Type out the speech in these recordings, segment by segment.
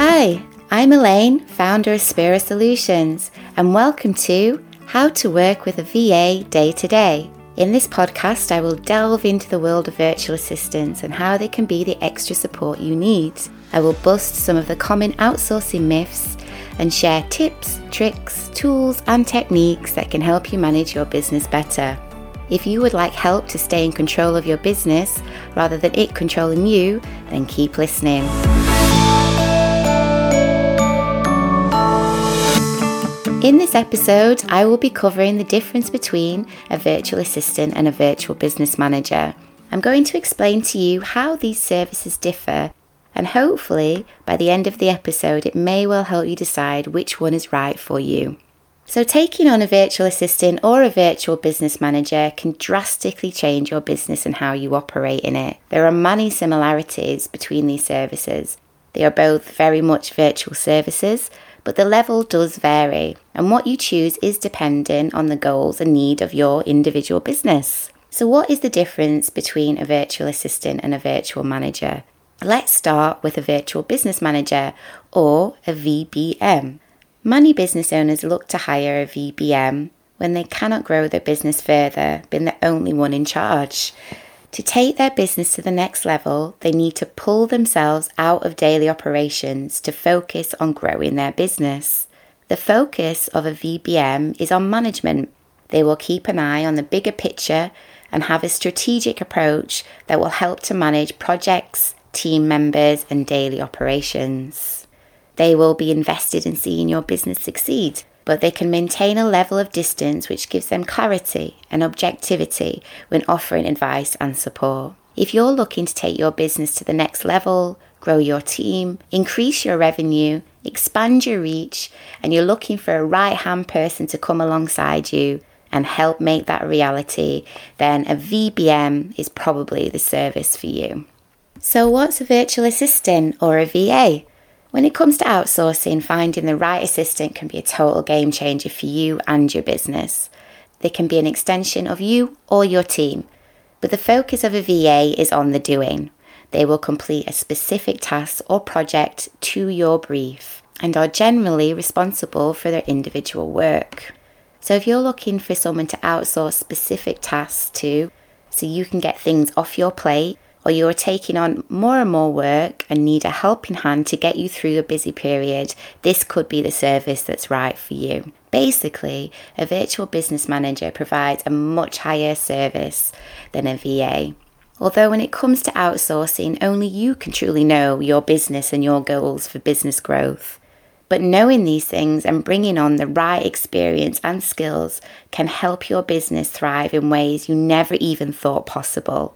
Hi, I'm Elaine, founder of Spira Solutions, and welcome to How to Work with a VA Day to Day. In this podcast, I will delve into the world of virtual assistants and how they can be the extra support you need. I will bust some of the common outsourcing myths and share tips, tricks, tools, and techniques that can help you manage your business better. If you would like help to stay in control of your business rather than it controlling you, then keep listening. In this episode, I will be covering the difference between a virtual assistant and a virtual business manager. I'm going to explain to you how these services differ, and hopefully, by the end of the episode, it may well help you decide which one is right for you. So, taking on a virtual assistant or a virtual business manager can drastically change your business and how you operate in it. There are many similarities between these services. They are both very much virtual services, but the level does vary, and what you choose is dependent on the goals and need of your individual business. So, what is the difference between a virtual assistant and a virtual manager? Let's start with a virtual business manager or a VBM. Many business owners look to hire a VBM when they cannot grow their business further, being the only one in charge. To take their business to the next level, they need to pull themselves out of daily operations to focus on growing their business. The focus of a VBM is on management. They will keep an eye on the bigger picture and have a strategic approach that will help to manage projects, team members, and daily operations. They will be invested in seeing your business succeed but they can maintain a level of distance which gives them clarity and objectivity when offering advice and support. If you're looking to take your business to the next level, grow your team, increase your revenue, expand your reach, and you're looking for a right hand person to come alongside you and help make that reality, then a VBM is probably the service for you. So, what's a virtual assistant or a VA? When it comes to outsourcing, finding the right assistant can be a total game changer for you and your business. They can be an extension of you or your team, but the focus of a VA is on the doing. They will complete a specific task or project to your brief and are generally responsible for their individual work. So, if you're looking for someone to outsource specific tasks to, so you can get things off your plate or you are taking on more and more work and need a helping hand to get you through a busy period, this could be the service that's right for you. Basically, a virtual business manager provides a much higher service than a VA. Although, when it comes to outsourcing, only you can truly know your business and your goals for business growth. But knowing these things and bringing on the right experience and skills can help your business thrive in ways you never even thought possible.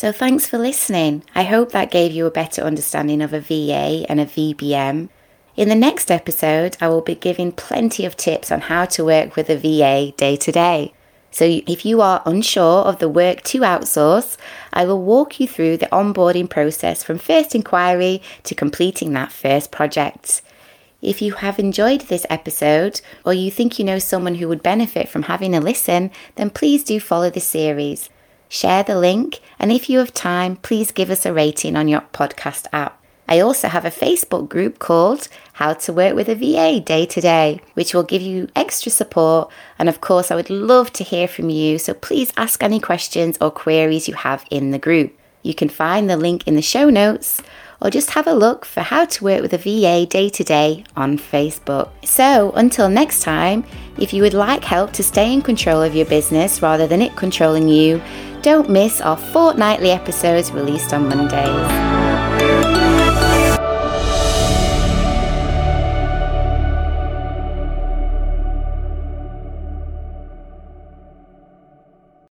So thanks for listening. I hope that gave you a better understanding of a VA and a VBM. In the next episode, I will be giving plenty of tips on how to work with a VA day to day. So, if you are unsure of the work to outsource, I will walk you through the onboarding process from first inquiry to completing that first project. If you have enjoyed this episode or you think you know someone who would benefit from having a listen, then please do follow the series share the link, and if you have time, please give us a rating on your podcast app. I also have a Facebook group called How to Work with a VA Day to Day, which will give you extra support. And of course, I would love to hear from you, so please ask any questions or queries you have in the group. You can find the link in the show notes or just have a look for how to work with a VA day to day on Facebook. So, until next time, if you would like help to stay in control of your business rather than it controlling you, don't miss our fortnightly episodes released on Mondays.